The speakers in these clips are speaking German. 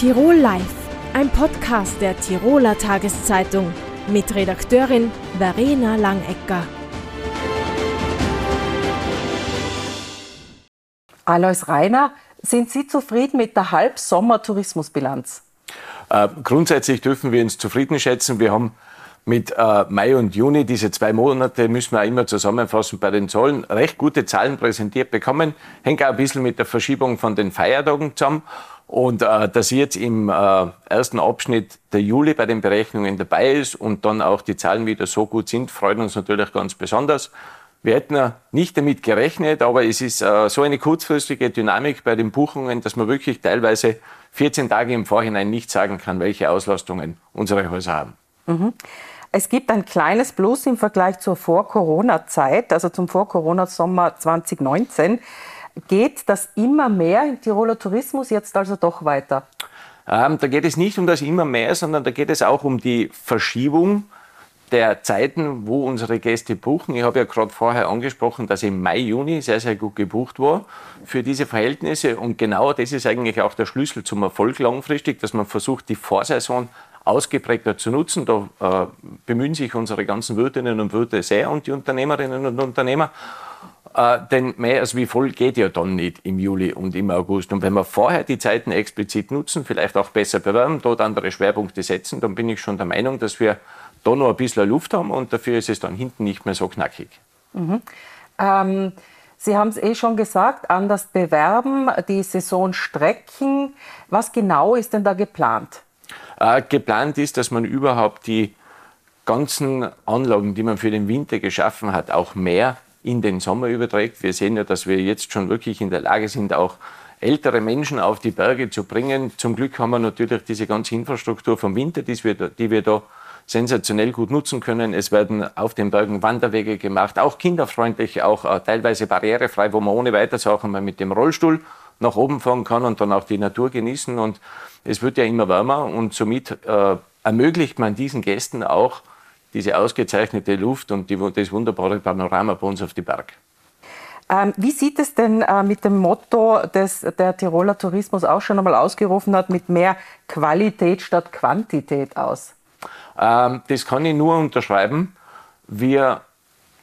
Tirol Live, ein Podcast der Tiroler Tageszeitung mit Redakteurin Verena Langecker. Alois Reiner, sind Sie zufrieden mit der Halbsommer-Tourismusbilanz? Äh, grundsätzlich dürfen wir uns zufrieden schätzen. Wir haben mit äh, Mai und Juni, diese zwei Monate, müssen wir auch immer zusammenfassen bei den Zahlen, recht gute Zahlen präsentiert bekommen. Hängt auch ein bisschen mit der Verschiebung von den Feiertagen zusammen. Und äh, dass jetzt im äh, ersten Abschnitt der Juli bei den Berechnungen dabei ist und dann auch die Zahlen wieder so gut sind, freut uns natürlich ganz besonders. Wir hätten nicht damit gerechnet, aber es ist äh, so eine kurzfristige Dynamik bei den Buchungen, dass man wirklich teilweise 14 Tage im Vorhinein nicht sagen kann, welche Auslastungen unsere Häuser haben. Mhm. Es gibt ein kleines Plus im Vergleich zur Vor-Corona-Zeit, also zum Vor-Corona-Sommer 2019. Geht das immer mehr im Tiroler Tourismus jetzt also doch weiter? Ähm, da geht es nicht um das immer mehr, sondern da geht es auch um die Verschiebung der Zeiten, wo unsere Gäste buchen. Ich habe ja gerade vorher angesprochen, dass im Mai, Juni sehr, sehr gut gebucht war für diese Verhältnisse. Und genau das ist eigentlich auch der Schlüssel zum Erfolg langfristig, dass man versucht, die Vorsaison ausgeprägter zu nutzen. Da äh, bemühen sich unsere ganzen Wirtinnen und Wirte sehr und die Unternehmerinnen und Unternehmer. Äh, denn mehr als wie voll geht ja dann nicht im Juli und im August. Und wenn wir vorher die Zeiten explizit nutzen, vielleicht auch besser bewerben, dort andere Schwerpunkte setzen, dann bin ich schon der Meinung, dass wir da noch ein bisschen Luft haben und dafür ist es dann hinten nicht mehr so knackig. Mhm. Ähm, Sie haben es eh schon gesagt, anders bewerben, die Saison strecken. Was genau ist denn da geplant? Äh, geplant ist, dass man überhaupt die ganzen Anlagen, die man für den Winter geschaffen hat, auch mehr in den Sommer überträgt. Wir sehen ja, dass wir jetzt schon wirklich in der Lage sind, auch ältere Menschen auf die Berge zu bringen. Zum Glück haben wir natürlich diese ganze Infrastruktur vom Winter, die wir, die wir da sensationell gut nutzen können. Es werden auf den Bergen Wanderwege gemacht, auch kinderfreundlich, auch äh, teilweise barrierefrei, wo man ohne weiteres auch einmal mit dem Rollstuhl nach oben fahren kann und dann auch die Natur genießen. Und es wird ja immer wärmer und somit äh, ermöglicht man diesen Gästen auch diese ausgezeichnete Luft und die, das wunderbare Panorama bei uns auf die Berg. Ähm, wie sieht es denn äh, mit dem Motto, das der Tiroler Tourismus auch schon einmal ausgerufen hat, mit mehr Qualität statt Quantität aus? Ähm, das kann ich nur unterschreiben. Wir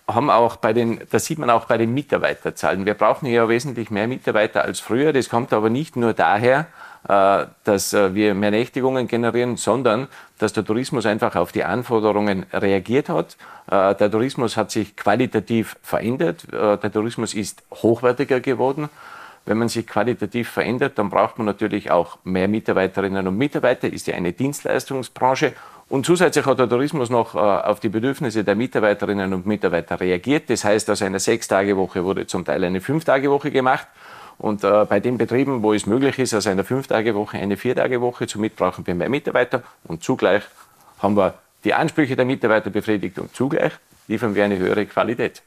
haben auch bei den, das sieht man auch bei den Mitarbeiterzahlen. Wir brauchen ja wesentlich mehr Mitarbeiter als früher. Das kommt aber nicht nur daher, äh, dass äh, wir mehr Nächtigungen generieren, sondern dass der Tourismus einfach auf die Anforderungen reagiert hat. Äh, der Tourismus hat sich qualitativ verändert. Der Tourismus ist hochwertiger geworden. Wenn man sich qualitativ verändert, dann braucht man natürlich auch mehr Mitarbeiterinnen und Mitarbeiter. Ist ja eine Dienstleistungsbranche und zusätzlich hat der Tourismus noch äh, auf die Bedürfnisse der Mitarbeiterinnen und Mitarbeiter reagiert. Das heißt, aus einer Sechs-Tage-Woche wurde zum Teil eine Fünf-Tage-Woche gemacht. Und äh, bei den Betrieben, wo es möglich ist, aus einer Fünf-Tage-Woche eine Vier-Tage-Woche, somit brauchen wir mehr Mitarbeiter. Und zugleich haben wir die Ansprüche der Mitarbeiter befriedigt und zugleich liefern wir eine höhere Qualität.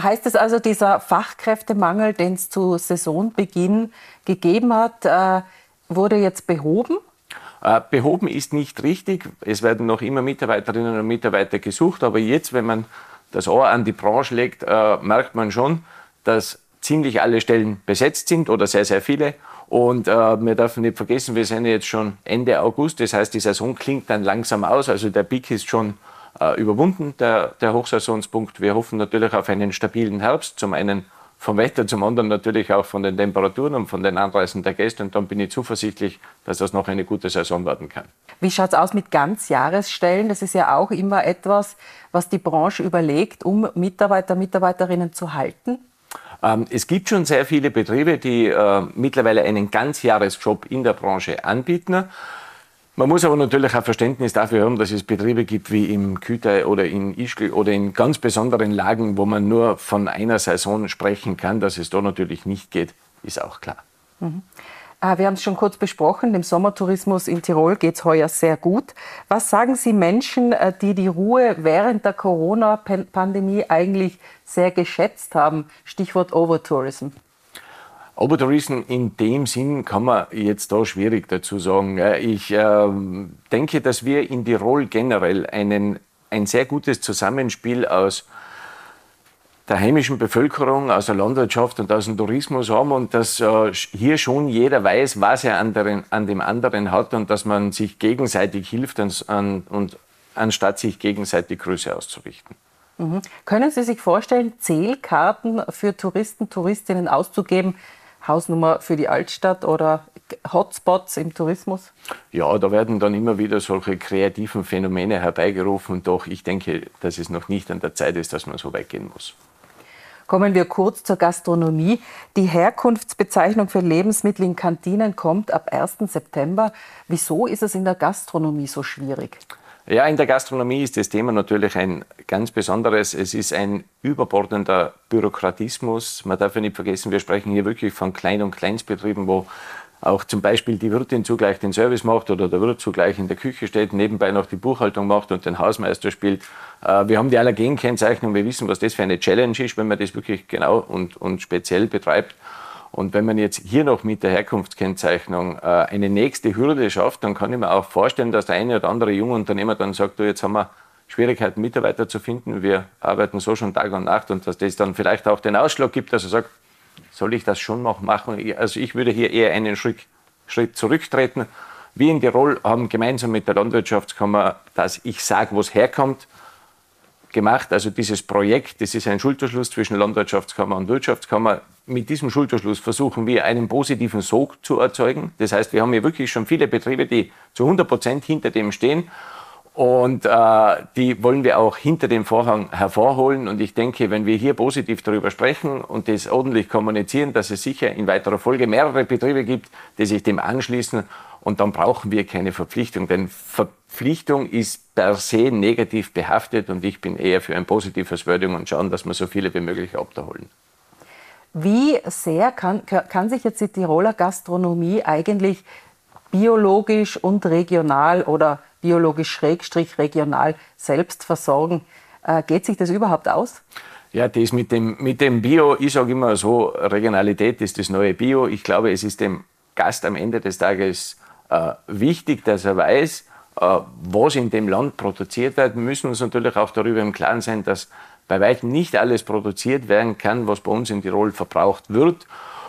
Heißt es also, dieser Fachkräftemangel, den es zu Saisonbeginn gegeben hat, äh, wurde jetzt behoben? Äh, behoben ist nicht richtig. Es werden noch immer Mitarbeiterinnen und Mitarbeiter gesucht, aber jetzt, wenn man das Ohr an die Branche legt, äh, merkt man schon, dass ziemlich alle Stellen besetzt sind oder sehr, sehr viele. Und äh, wir dürfen nicht vergessen, wir sind jetzt schon Ende August, das heißt, die Saison klingt dann langsam aus. Also der Peak ist schon äh, überwunden, der, der Hochsaisonspunkt. Wir hoffen natürlich auf einen stabilen Herbst. Zum einen vom Wetter, zum anderen natürlich auch von den Temperaturen und von den Anreisen der Gäste. Und dann bin ich zuversichtlich, dass das noch eine gute Saison werden kann. Wie schaut es aus mit Ganzjahresstellen? Das ist ja auch immer etwas, was die Branche überlegt, um Mitarbeiter, Mitarbeiterinnen zu halten. Ähm, es gibt schon sehr viele Betriebe, die äh, mittlerweile einen Ganzjahresjob in der Branche anbieten. Man muss aber natürlich auch Verständnis dafür haben, dass es Betriebe gibt wie im Kütei oder in Ischgl oder in ganz besonderen Lagen, wo man nur von einer Saison sprechen kann. Dass es da natürlich nicht geht, ist auch klar. Mhm. Ah, wir haben es schon kurz besprochen, dem Sommertourismus in Tirol geht es heuer sehr gut. Was sagen Sie Menschen, äh, die die Ruhe während der Corona-Pandemie eigentlich sehr geschätzt haben? Stichwort Overtourism. Overtourism in dem Sinn kann man jetzt da schwierig dazu sagen. Ich äh, denke, dass wir in Tirol generell einen, ein sehr gutes Zusammenspiel aus der heimischen Bevölkerung, aus der Landwirtschaft und aus dem Tourismus haben und dass äh, hier schon jeder weiß, was er an, der, an, dem anderen hat und dass man sich gegenseitig hilft und, an, und anstatt sich gegenseitig Grüße auszurichten. Mhm. Können Sie sich vorstellen, Zählkarten für Touristen, Touristinnen auszugeben, Hausnummer für die Altstadt oder Hotspots im Tourismus? Ja, da werden dann immer wieder solche kreativen Phänomene herbeigerufen. Doch ich denke, dass es noch nicht an der Zeit ist, dass man so weit gehen muss. Kommen wir kurz zur Gastronomie. Die Herkunftsbezeichnung für Lebensmittel in Kantinen kommt ab 1. September. Wieso ist es in der Gastronomie so schwierig? Ja, in der Gastronomie ist das Thema natürlich ein ganz besonderes. Es ist ein überbordender Bürokratismus. Man darf ja nicht vergessen, wir sprechen hier wirklich von Klein- und Kleinstbetrieben, wo auch zum Beispiel die Wirtin zugleich den Service macht oder der Wirt zugleich in der Küche steht, nebenbei noch die Buchhaltung macht und den Hausmeister spielt. Äh, wir haben die Allergenkennzeichnung, wir wissen, was das für eine Challenge ist, wenn man das wirklich genau und, und speziell betreibt. Und wenn man jetzt hier noch mit der Herkunftskennzeichnung äh, eine nächste Hürde schafft, dann kann ich mir auch vorstellen, dass der eine oder andere junge Unternehmer dann sagt, du, jetzt haben wir Schwierigkeiten, Mitarbeiter zu finden. Wir arbeiten so schon Tag und Nacht und dass das dann vielleicht auch den Ausschlag gibt, dass er sagt, soll ich das schon noch machen? Also ich würde hier eher einen Schritt, Schritt zurücktreten. Wir in Tirol haben gemeinsam mit der Landwirtschaftskammer, dass ich sage, wo es herkommt, gemacht. Also dieses Projekt, das ist ein Schulterschluss zwischen Landwirtschaftskammer und Wirtschaftskammer. Mit diesem Schulterschluss versuchen wir einen positiven Sog zu erzeugen. Das heißt, wir haben hier wirklich schon viele Betriebe, die zu 100 Prozent hinter dem stehen. Und äh, die wollen wir auch hinter dem Vorhang hervorholen. Und ich denke, wenn wir hier positiv darüber sprechen und das ordentlich kommunizieren, dass es sicher in weiterer Folge mehrere Betriebe gibt, die sich dem anschließen. Und dann brauchen wir keine Verpflichtung, denn Verpflichtung ist per se negativ behaftet und ich bin eher für ein positives Wording und schauen, dass wir so viele wie möglich abholen. Wie sehr kann, kann sich jetzt die Tiroler Gastronomie eigentlich biologisch und regional oder biologisch schrägstrich regional selbst versorgen? Äh, geht sich das überhaupt aus? Ja, das mit dem, mit dem Bio, ich sage immer so, Regionalität ist das neue Bio. Ich glaube, es ist dem Gast am Ende des Tages äh, wichtig, dass er weiß, äh, was in dem Land produziert wird. Wir müssen uns natürlich auch darüber im Klaren sein, dass bei weitem nicht alles produziert werden kann, was bei uns in Tirol verbraucht wird.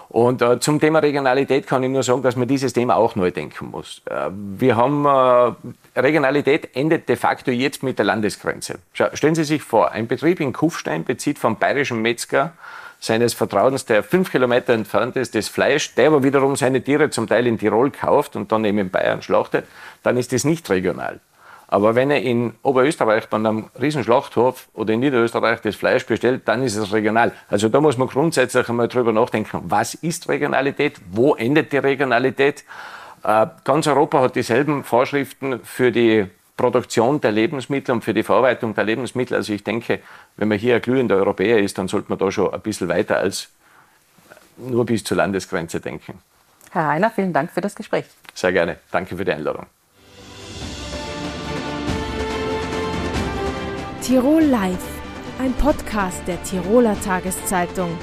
Und äh, zum Thema Regionalität kann ich nur sagen, dass man dieses Thema auch neu denken muss. Äh, wir haben, äh, Regionalität endet de facto jetzt mit der Landesgrenze. Schau, stellen Sie sich vor, ein Betrieb in Kufstein bezieht vom bayerischen Metzger seines Vertrauens, der fünf Kilometer entfernt ist, das Fleisch, der aber wiederum seine Tiere zum Teil in Tirol kauft und dann eben in Bayern schlachtet, dann ist das nicht regional. Aber wenn er in Oberösterreich bei einem Riesenschlachthof oder in Niederösterreich das Fleisch bestellt, dann ist es regional. Also da muss man grundsätzlich einmal drüber nachdenken, was ist Regionalität, wo endet die Regionalität. Äh, ganz Europa hat dieselben Vorschriften für die Produktion der Lebensmittel und für die Verarbeitung der Lebensmittel. Also ich denke, wenn man hier ein glühender Europäer ist, dann sollte man da schon ein bisschen weiter als nur bis zur Landesgrenze denken. Herr Heiner, vielen Dank für das Gespräch. Sehr gerne. Danke für die Einladung. Tirol Live, ein Podcast der Tiroler Tageszeitung.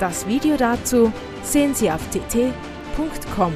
Das Video dazu sehen Sie auf tt.com.